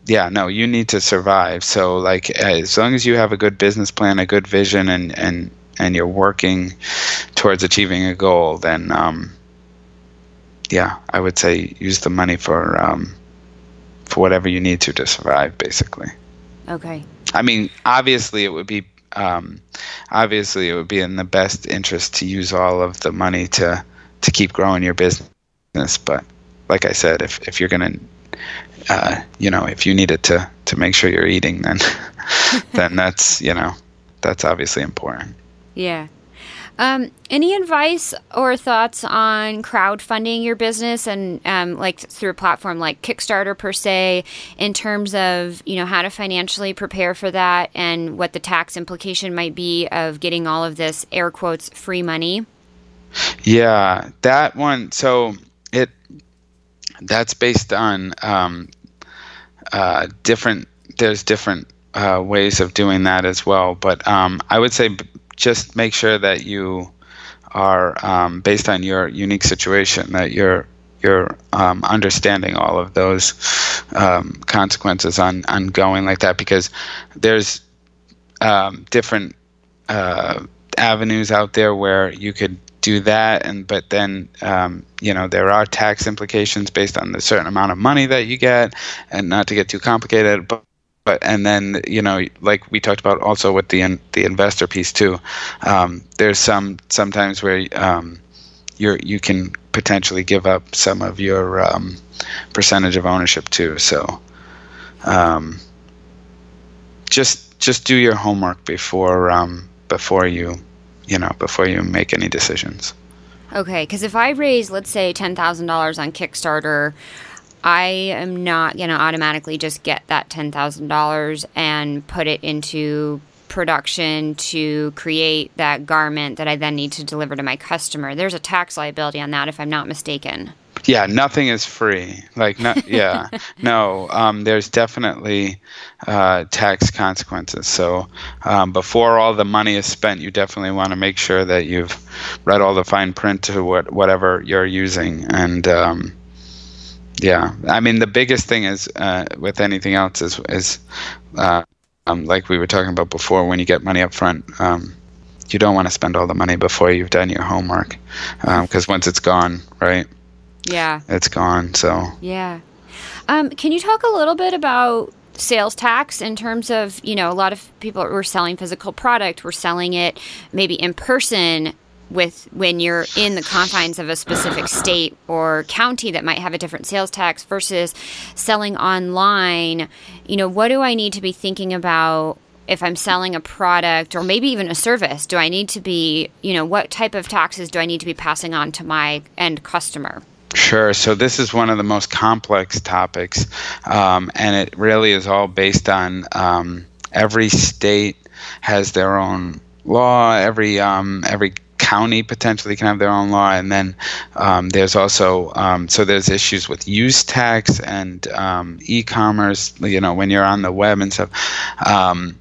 yeah, no, you need to survive. So like as long as you have a good business plan, a good vision, and and and you're working towards achieving a goal, then um, yeah, I would say use the money for um, for whatever you need to to survive, basically. Okay. I mean, obviously, it would be um, obviously it would be in the best interest to use all of the money to to keep growing your business. But like I said, if if you're gonna, uh, you know, if you need it to to make sure you're eating, then then that's you know that's obviously important. Yeah. Um, any advice or thoughts on crowdfunding your business and um, like through a platform like Kickstarter per se, in terms of you know how to financially prepare for that and what the tax implication might be of getting all of this air quotes free money? Yeah, that one. So it that's based on um, uh, different. There's different uh, ways of doing that as well, but um, I would say just make sure that you are um, based on your unique situation that you're you're um, understanding all of those um, consequences on on going like that because there's um, different uh, avenues out there where you could do that and but then um, you know there are tax implications based on the certain amount of money that you get and not to get too complicated but but and then you know like we talked about also with the in, the investor piece too um, there's some sometimes where um, you're you can potentially give up some of your um, percentage of ownership too. So um, just just do your homework before um, before you you know before you make any decisions. Okay because if i raise let's say $10000 on kickstarter I am not going to automatically just get that $10,000 and put it into production to create that garment that I then need to deliver to my customer. There's a tax liability on that if I'm not mistaken. Yeah, nothing is free. Like, no, yeah, no. Um, there's definitely uh, tax consequences. So, um, before all the money is spent, you definitely want to make sure that you've read all the fine print to what whatever you're using, and um, yeah, I mean the biggest thing is uh, with anything else is is uh, um, like we were talking about before. When you get money up front, um, you don't want to spend all the money before you've done your homework, because um, once it's gone, right? Yeah, it's gone. So yeah. Um, can you talk a little bit about sales tax in terms of you know a lot of people were selling physical product, were selling it maybe in person with when you're in the confines of a specific state or county that might have a different sales tax versus selling online you know what do i need to be thinking about if i'm selling a product or maybe even a service do i need to be you know what type of taxes do i need to be passing on to my end customer Sure. So this is one of the most complex topics, um, and it really is all based on um, every state has their own law. Every um, every county potentially can have their own law, and then um, there's also um, so there's issues with use tax and um, e-commerce. You know, when you're on the web and stuff, um,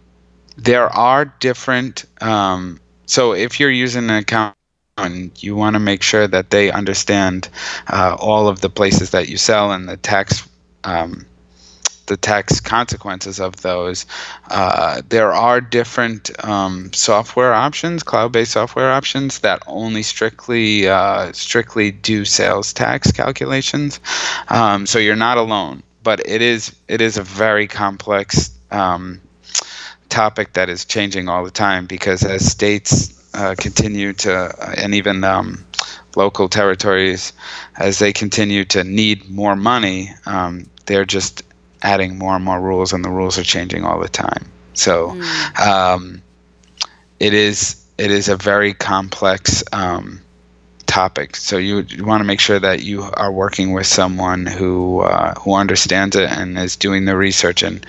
there are different. Um, so if you're using an account and you want to make sure that they understand uh, all of the places that you sell and the tax um, the tax consequences of those. Uh, there are different um, software options, cloud-based software options that only strictly uh, strictly do sales tax calculations. Um, so you're not alone, but it is it is a very complex um, topic that is changing all the time because as states uh, continue to, uh, and even um, local territories, as they continue to need more money, um, they're just adding more and more rules, and the rules are changing all the time. So mm. um, it is it is a very complex um, topic. So you, you want to make sure that you are working with someone who uh, who understands it and is doing the research and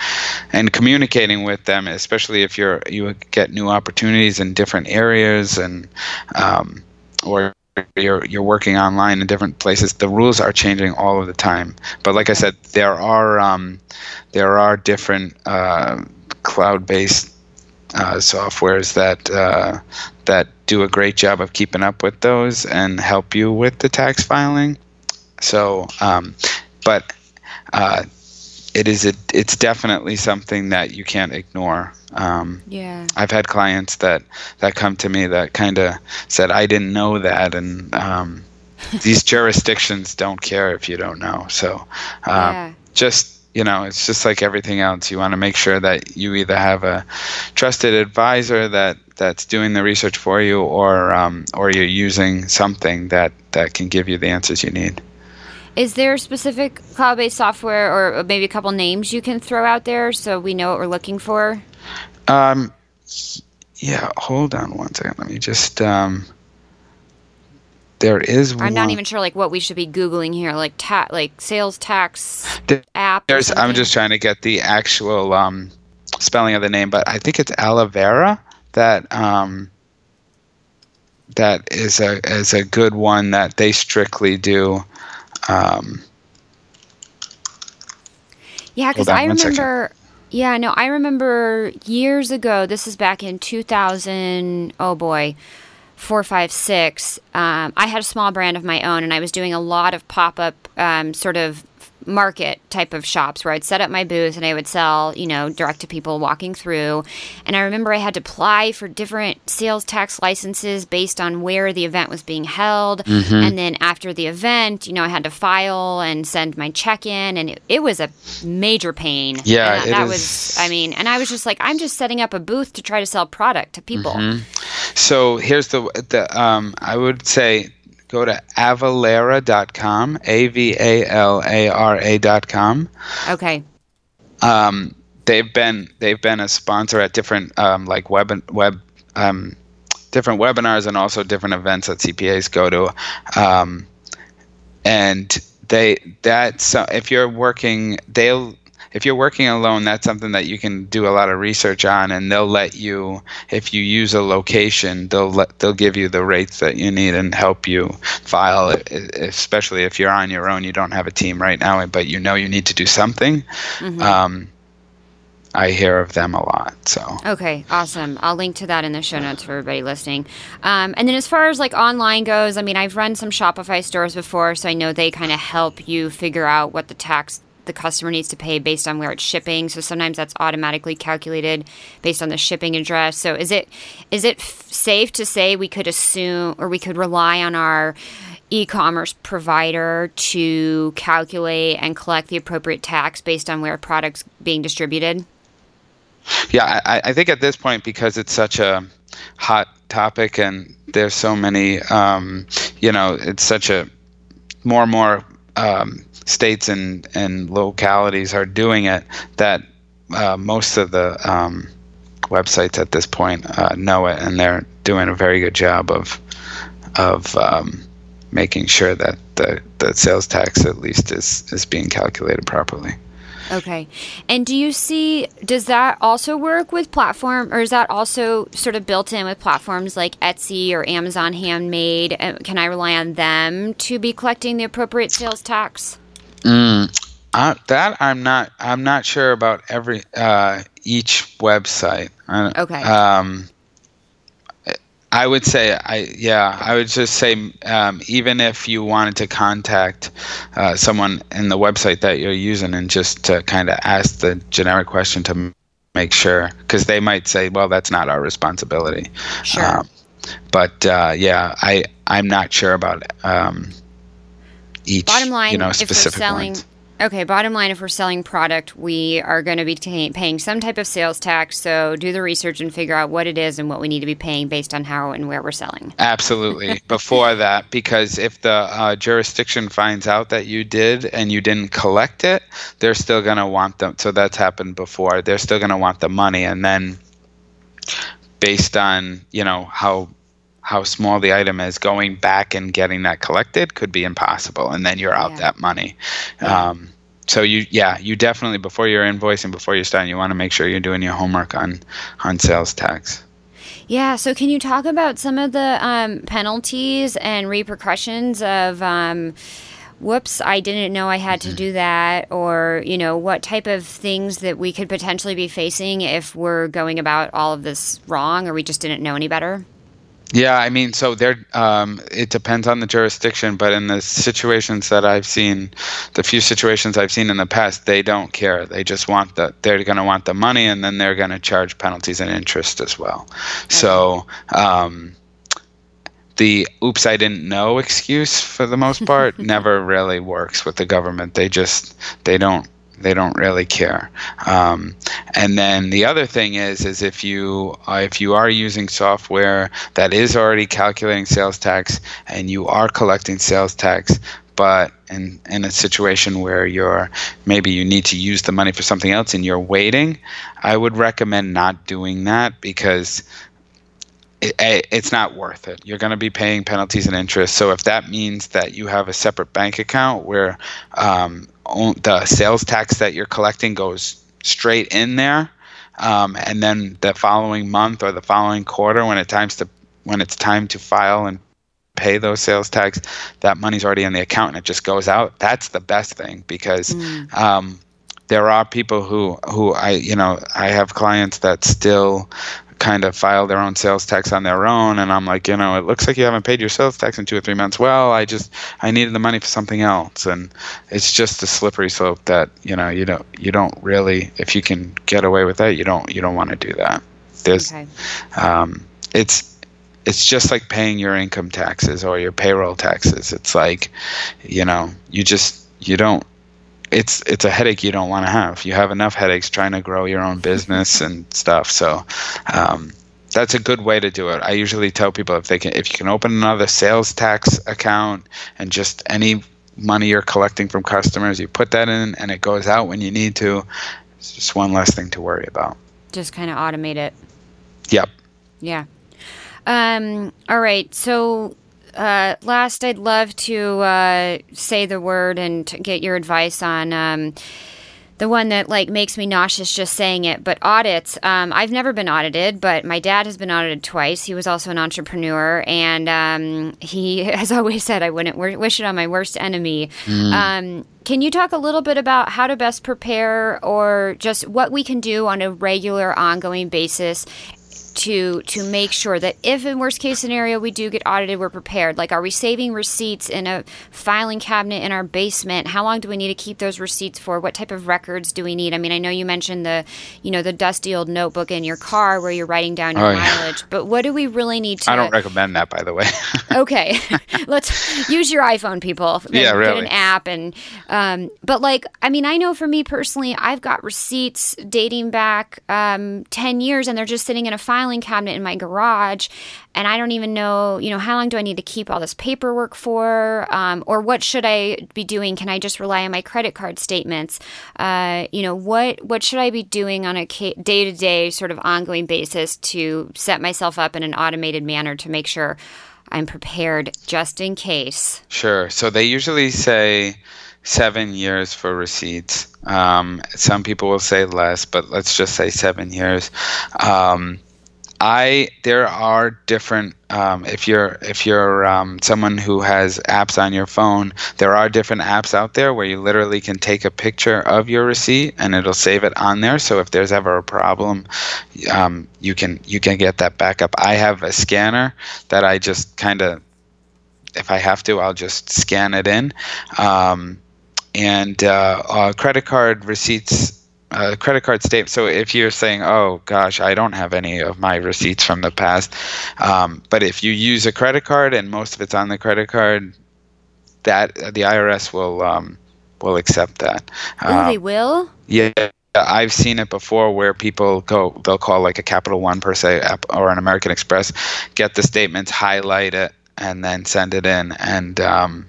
and communicating with them, especially if you're you get new opportunities in different areas and um, or you're you're working online in different places. The rules are changing all of the time. But like I said, there are um, there are different uh, cloud-based uh, softwares that uh, that do a great job of keeping up with those and help you with the tax filing. So, um, but uh, it is a, it's definitely something that you can't ignore. Um, yeah, I've had clients that that come to me that kind of said, "I didn't know that," and um, these jurisdictions don't care if you don't know. So, um, yeah. just you know, it's just like everything else. You want to make sure that you either have a trusted advisor that that's doing the research for you, or um, or you're using something that that can give you the answers you need. Is there specific cloud-based software, or maybe a couple names you can throw out there so we know what we're looking for? Um, yeah. Hold on one second. Let me just. Um, there is I'm not even sure like what we should be googling here, like ta- like sales tax there, app. There's I'm just trying to get the actual um, spelling of the name, but I think it's Alavera that um, that is a is a good one that they strictly do. Um, yeah, because I remember. Yeah, no, I remember years ago. This is back in 2000. Oh boy four, five, six, um, I had a small brand of my own, and I was doing a lot of pop up um, sort of market type of shops where I'd set up my booth and I would sell, you know, direct to people walking through. And I remember I had to apply for different sales tax licenses based on where the event was being held. Mm-hmm. And then after the event, you know, I had to file and send my check in. And it, it, was a major pain. Yeah. that, that was, I mean, and I was just like, I'm just setting up a booth to try to sell product to people. Mm-hmm. So here's the, the um, I would say go to avalara.com, A V A L A R A.com. Okay. Um, they've been they've been a sponsor at different um, like web web um, different webinars and also different events that CPAs go to, um, and they that so if you're working they'll if you're working alone, that's something that you can do a lot of research on, and they'll let you, if you use a location, they'll let they'll give you the rates that you need and help you file. Especially if you're on your own, you don't have a team right now, but you know you need to do something. Mm-hmm. Um, I hear of them a lot. So okay, awesome. I'll link to that in the show notes for everybody listening. Um, and then as far as like online goes, I mean, I've run some Shopify stores before, so I know they kind of help you figure out what the tax the customer needs to pay based on where it's shipping. So sometimes that's automatically calculated based on the shipping address. So is it is it safe to say we could assume or we could rely on our e-commerce provider to calculate and collect the appropriate tax based on where product's being distributed? Yeah, I, I think at this point because it's such a hot topic and there's so many, um, you know, it's such a more and more um, states and, and localities are doing it that uh, most of the um, websites at this point uh, know it and they're doing a very good job of of um, making sure that the, the sales tax at least is, is being calculated properly. Okay. And do you see, does that also work with platform, or is that also sort of built in with platforms like Etsy or Amazon Handmade? Can I rely on them to be collecting the appropriate sales tax? Mm, uh, that I'm not. I'm not sure about every uh, each website. okay. Um, I, I would say, I yeah, I would just say, um, even if you wanted to contact uh, someone in the website that you're using, and just to kind of ask the generic question to make sure, because they might say, well, that's not our responsibility. Sure. Um, but uh, yeah, I I'm not sure about um, each. Bottom line, you know, if we're selling. Ones Okay, bottom line if we're selling product, we are going to be t- paying some type of sales tax. So do the research and figure out what it is and what we need to be paying based on how and where we're selling. Absolutely. Before that, because if the uh, jurisdiction finds out that you did and you didn't collect it, they're still going to want them. So that's happened before. They're still going to want the money. And then based on, you know, how how small the item is, going back and getting that collected could be impossible, and then you're out yeah. that money. Yeah. Um, so you, yeah, you definitely before you're invoicing, before you're starting, you want to make sure you're doing your homework on on sales tax. Yeah. So can you talk about some of the um, penalties and repercussions of? Um, whoops, I didn't know I had to mm-hmm. do that, or, you know, what type of things that we could potentially be facing if we're going about all of this wrong or we just didn't know any better? Yeah, I mean, so there. Um, it depends on the jurisdiction, but in the situations that I've seen, the few situations I've seen in the past, they don't care. They just want the. They're going to want the money, and then they're going to charge penalties and interest as well. Okay. So. Um, the oops i didn't know excuse for the most part never really works with the government they just they don't they don't really care. Um, and then the other thing is, is if you uh, if you are using software that is already calculating sales tax and you are collecting sales tax, but in in a situation where you're maybe you need to use the money for something else and you're waiting, I would recommend not doing that because it, it's not worth it. You're going to be paying penalties and interest. So if that means that you have a separate bank account where um, the sales tax that you're collecting goes straight in there, um, and then the following month or the following quarter, when it times to when it's time to file and pay those sales tax, that money's already in the account and it just goes out. That's the best thing because mm. um, there are people who who I you know I have clients that still kind of file their own sales tax on their own and i'm like you know it looks like you haven't paid your sales tax in two or three months. Well i just i needed the money for something else and it's just a slippery slope that you know you don't you don't really if you can get away with that you don't you don't want to do that. There's okay. um, it's it's just like paying your income taxes or your payroll taxes. It's like you know you just you don't it's it's a headache you don't want to have. You have enough headaches trying to grow your own business and stuff. So um, that's a good way to do it. I usually tell people if they can, if you can open another sales tax account and just any money you're collecting from customers, you put that in and it goes out when you need to. It's just one less thing to worry about. Just kind of automate it. Yep. Yeah. Um, all right. So uh, last, I'd love to uh, say the word and get your advice on um, the one that like makes me nauseous just saying it. But audits, um, I've never been audited, but my dad has been audited twice. He was also an entrepreneur, and um, he has always said, "I wouldn't wish it on my worst enemy." Mm. can you talk a little bit about how to best prepare, or just what we can do on a regular, ongoing basis to to make sure that if in worst case scenario we do get audited we're prepared. Like are we saving receipts in a filing cabinet in our basement? How long do we need to keep those receipts for? What type of records do we need? I mean i know you mentioned the you know the dusty old notebook in your car where you're writing down your oh, mileage yeah. but what do we really need to i don't recommend that by the way. Okay. Let's use your iphone people. Yeah really. get an app and um, but like i mean i know for me personally i've got receipts dating back um, 10 years and they're just sitting in a file filing cabinet in my garage and I don't even know, you know, how long do I need to keep all this paperwork for? Um, or what should I be doing? Can I just rely on my credit card statements? Uh, you know, what, what should I be doing on a day to day sort of ongoing basis to set myself up in an automated manner to make sure I'm prepared just in case? Sure. So they usually say, seven years for receipts. Um, some people will say less, but let's just say seven years. Um, I there are different. Um, if you're if you're um, someone who has apps on your phone, there are different apps out there where you literally can take a picture of your receipt and it'll save it on there. So if there's ever a problem, um, you can you can get that backup. I have a scanner that I just kind of, if I have to, I'll just scan it in. Um, and uh, uh, credit card receipts uh, credit card statement. So if you're saying, "Oh gosh, I don't have any of my receipts from the past," um, but if you use a credit card and most of it's on the credit card, that the IRS will um, will accept that. Oh, they um, will. Yeah. I've seen it before where people go, they'll call like a Capital One per se or an American Express, get the statements, highlight it, and then send it in. And um,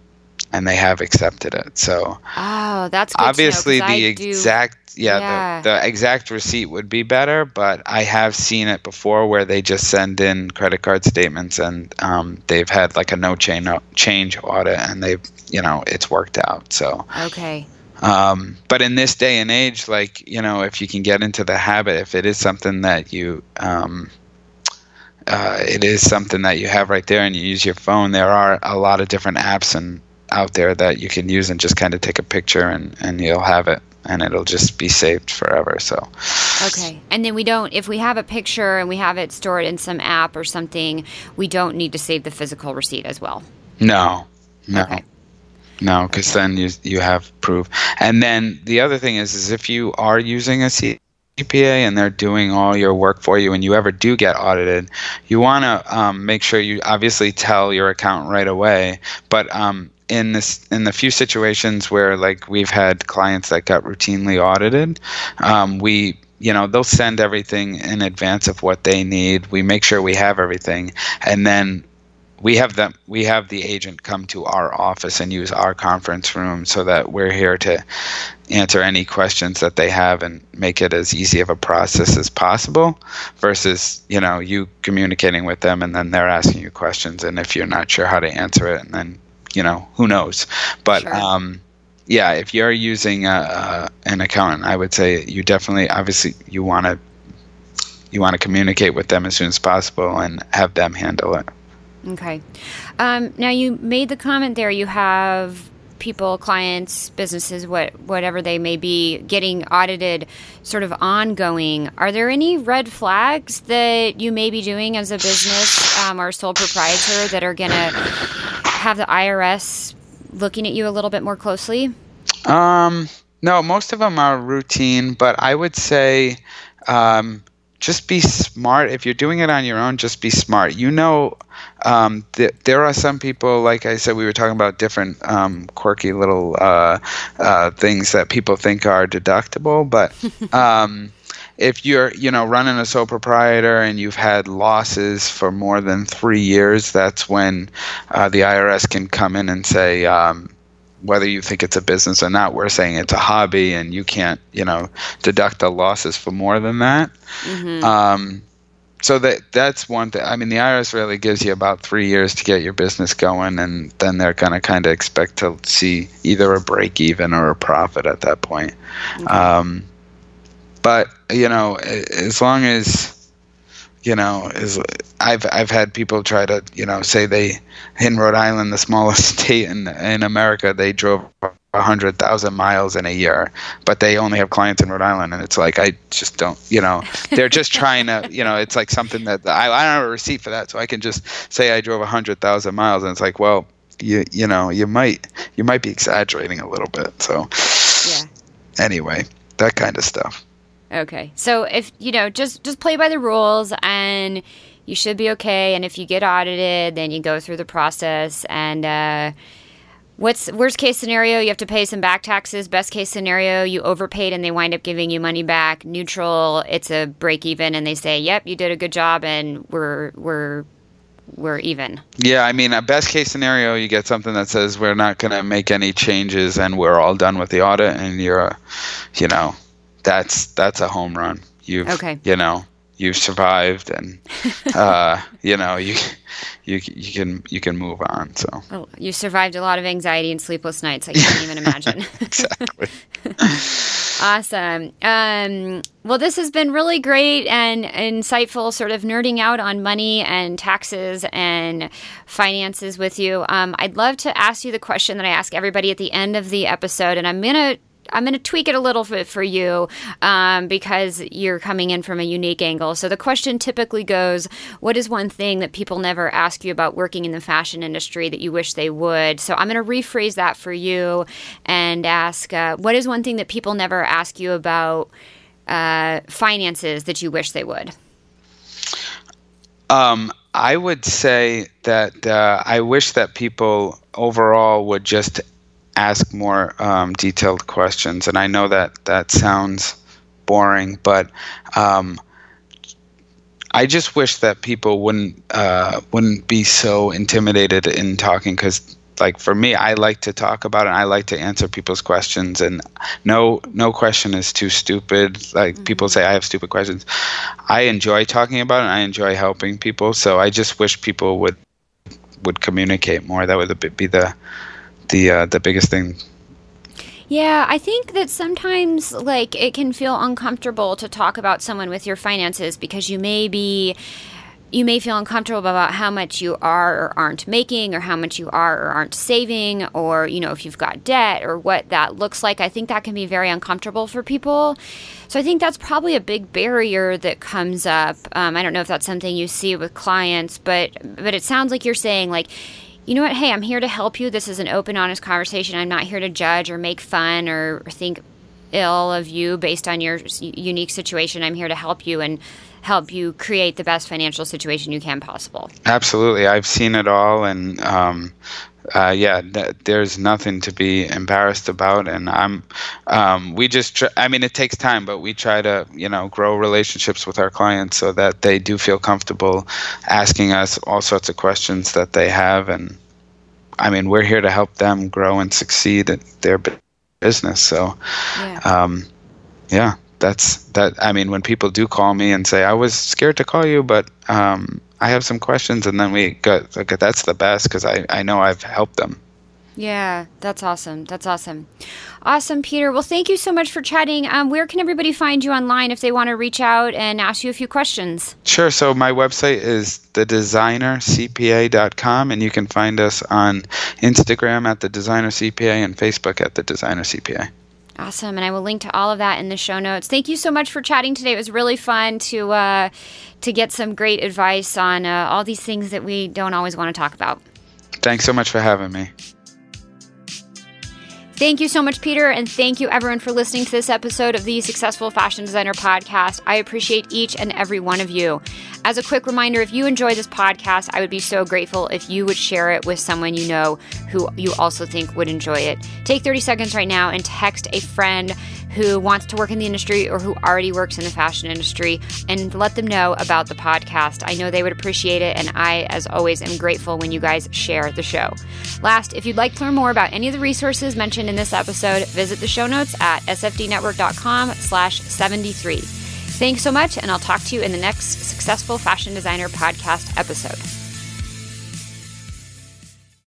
and they have accepted it. So oh, that's obviously know, the exact yeah, yeah. The, the, exact receipt would be better, but I have seen it before where they just send in credit card statements and um, they've had like a no change change audit and they've you know it's worked out. So okay. Um, but in this day and age, like you know, if you can get into the habit, if it is something that you um, uh, it is something that you have right there and you use your phone, there are a lot of different apps and out there that you can use and just kind of take a picture and, and you'll have it and it'll just be saved forever so okay and then we don't if we have a picture and we have it stored in some app or something we don't need to save the physical receipt as well no no okay. no because okay. then you you have proof and then the other thing is is if you are using a CPA and they're doing all your work for you and you ever do get audited, you want to um, make sure you obviously tell your account right away. But um, in this in the few situations where like we've had clients that got routinely audited, um, we you know they'll send everything in advance of what they need. We make sure we have everything, and then we have them we have the agent come to our office and use our conference room so that we're here to answer any questions that they have and make it as easy of a process as possible versus you know you communicating with them and then they're asking you questions and if you're not sure how to answer it and then you know, who knows? But sure. um, yeah, if you're using a, a, an accountant, I would say you definitely, obviously, you want to you want to communicate with them as soon as possible and have them handle it. Okay. Um, now you made the comment there. You have people, clients, businesses, what whatever they may be, getting audited, sort of ongoing. Are there any red flags that you may be doing as a business um, or sole proprietor that are going to have the IRS looking at you a little bit more closely? Um, no, most of them are routine, but I would say um, just be smart. If you're doing it on your own, just be smart. You know, um, th- there are some people, like I said, we were talking about different um, quirky little uh, uh, things that people think are deductible, but. If you're you know running a sole proprietor and you've had losses for more than three years, that's when uh, the IRS can come in and say. Um, whether you think it's a business or not, we're saying it's a hobby, and you can't, you know, deduct the losses for more than that. Mm-hmm. Um, so that that's one thing. I mean, the IRS really gives you about three years to get your business going, and then they're going to kind of expect to see either a break even or a profit at that point. Okay. Um, but you know, as long as you know, is I've I've had people try to you know say they in Rhode Island, the smallest state in in America, they drove a hundred thousand miles in a year, but they only have clients in Rhode Island, and it's like I just don't, you know, they're just trying to, you know, it's like something that I I don't have a receipt for that, so I can just say I drove a hundred thousand miles, and it's like, well, you you know, you might you might be exaggerating a little bit, so yeah. Anyway, that kind of stuff. Okay. So if you know, just just play by the rules and you should be okay. And if you get audited, then you go through the process. And uh, what's worst case scenario? You have to pay some back taxes. Best case scenario, you overpaid and they wind up giving you money back. Neutral, it's a break even, and they say, "Yep, you did a good job, and we're we're." We're even. Yeah, I mean, a best case scenario, you get something that says we're not going to make any changes and we're all done with the audit, and you're, you know, that's that's a home run. You've okay. you know you've survived, and uh, you know you you you can you can move on. So oh, you survived a lot of anxiety and sleepless nights. I can't even imagine. exactly. Awesome. Um, well, this has been really great and insightful, sort of nerding out on money and taxes and finances with you. Um, I'd love to ask you the question that I ask everybody at the end of the episode, and I'm going to I'm going to tweak it a little bit for you um, because you're coming in from a unique angle. So the question typically goes, "What is one thing that people never ask you about working in the fashion industry that you wish they would?" So I'm going to rephrase that for you and ask, uh, "What is one thing that people never ask you about uh, finances that you wish they would?" Um, I would say that uh, I wish that people overall would just ask more um, detailed questions. And I know that that sounds boring, but um, I just wish that people wouldn't uh, wouldn't be so intimidated in talking because like for me I like to talk about it and I like to answer people's questions and no no question is too stupid like mm-hmm. people say I have stupid questions I enjoy talking about it and I enjoy helping people so I just wish people would would communicate more that would be the the uh, the biggest thing. Yeah, I think that sometimes like it can feel uncomfortable to talk about someone with your finances because you may be you may feel uncomfortable about how much you are or aren't making or how much you are or aren't saving or you know if you've got debt or what that looks like. I think that can be very uncomfortable for people. So i think that's probably a big barrier that comes up. Um, i don't know if that's something you see with clients but but it sounds like you're saying like you know what? Hey, I'm here to help you. This is an open, honest conversation. I'm not here to judge or make fun or think ill of you based on your unique situation. I'm here to help you and help you create the best financial situation you can possible. Absolutely. I've seen it all. And, um, uh, yeah, th- there's nothing to be embarrassed about, and I'm. Um, we just, tr- I mean, it takes time, but we try to, you know, grow relationships with our clients so that they do feel comfortable asking us all sorts of questions that they have, and I mean, we're here to help them grow and succeed at their business. So, yeah. Um, yeah, that's that. I mean, when people do call me and say, "I was scared to call you, but um, I have some questions, and then we got okay, that's the best because I, I know I've helped them. Yeah, that's awesome. That's awesome. Awesome, Peter. Well, thank you so much for chatting. Um, where can everybody find you online if they want to reach out and ask you a few questions? Sure. So, my website is thedesignercpa.com, and you can find us on Instagram at the Designer CPA and Facebook at the Designer CPA. Awesome. And I will link to all of that in the show notes. Thank you so much for chatting today. It was really fun to uh, to get some great advice on uh, all these things that we don't always want to talk about. Thanks so much for having me. Thank you so much, Peter, and thank you everyone for listening to this episode of the Successful Fashion Designer Podcast. I appreciate each and every one of you. As a quick reminder, if you enjoy this podcast, I would be so grateful if you would share it with someone you know who you also think would enjoy it. Take 30 seconds right now and text a friend who wants to work in the industry or who already works in the fashion industry and let them know about the podcast. I know they would appreciate it, and I, as always, am grateful when you guys share the show. Last, if you'd like to learn more about any of the resources mentioned in this episode, visit the show notes at sfdnetwork.com slash 73. Thanks so much, and I'll talk to you in the next Successful Fashion Designer podcast episode.